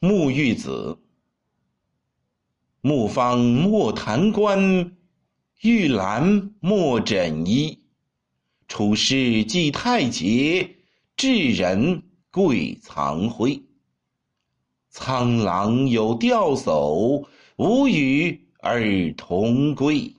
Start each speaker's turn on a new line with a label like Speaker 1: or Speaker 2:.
Speaker 1: 沐浴子。沐方莫弹冠，玉兰莫枕衣。处世既太节，至人贵藏辉。苍狼有吊叟，无与尔同归。